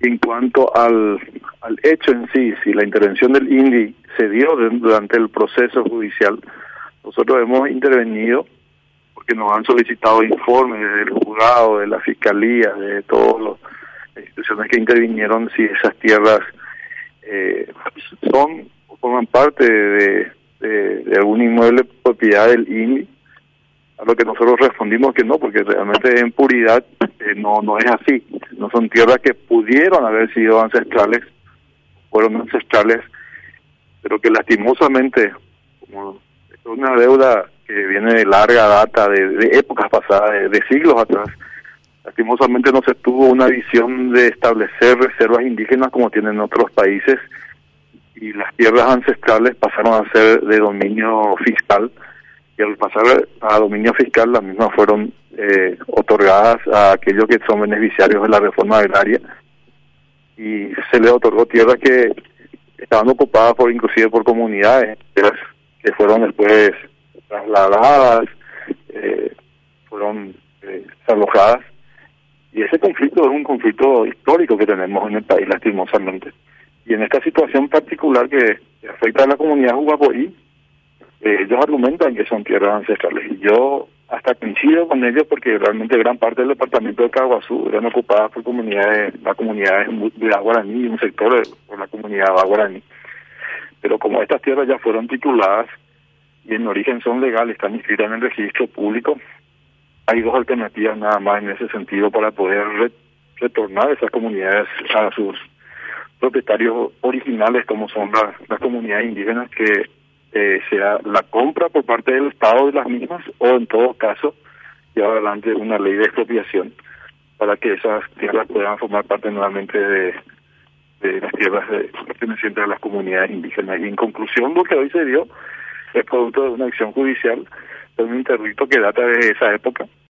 En cuanto al, al hecho en sí, si la intervención del INDI se dio durante el proceso judicial, nosotros hemos intervenido porque nos han solicitado informes del juzgado, de la fiscalía, de todas las instituciones que intervinieron, si esas tierras eh, son forman parte de, de, algún inmueble propiedad del INDI a lo que nosotros respondimos que no, porque realmente en puridad eh, no no es así. No son tierras que pudieron haber sido ancestrales, fueron ancestrales, pero que lastimosamente, como es una deuda que viene de larga data, de, épocas pasadas, de, siglos atrás, lastimosamente no se tuvo una visión de establecer reservas indígenas como tienen otros países y las tierras ancestrales pasaron a ser de dominio fiscal y al pasar a dominio fiscal las mismas fueron eh, otorgadas a aquellos que son beneficiarios de la reforma agraria. Y se les otorgó tierras que estaban ocupadas por inclusive por comunidades que fueron después trasladadas eh, fueron eh, desalojadas. Y ese conflicto es un conflicto histórico que tenemos en el país lastimosamente. Y en esta situación particular que afecta a la comunidad Jugapoí eh, ellos argumentan que son tierras ancestrales y yo hasta coincido con ellos porque realmente gran parte del departamento de Caguazú eran ocupadas por comunidades, la comunidad de Aguaraní, un sector de la comunidad Aguaraní. Pero como estas tierras ya fueron tituladas y en origen son legales, están inscritas en el registro público, hay dos alternativas nada más en ese sentido para poder retornar esas comunidades a sus propietarios originales como son las comunidades indígenas que eh, sea la compra por parte del Estado de las mismas o en todo caso llevar adelante una ley de expropiación para que esas tierras puedan formar parte nuevamente de, las tierras pertenecientes a las comunidades indígenas. Y en conclusión, lo que hoy se dio es producto de una acción judicial de un interdicto que data de esa época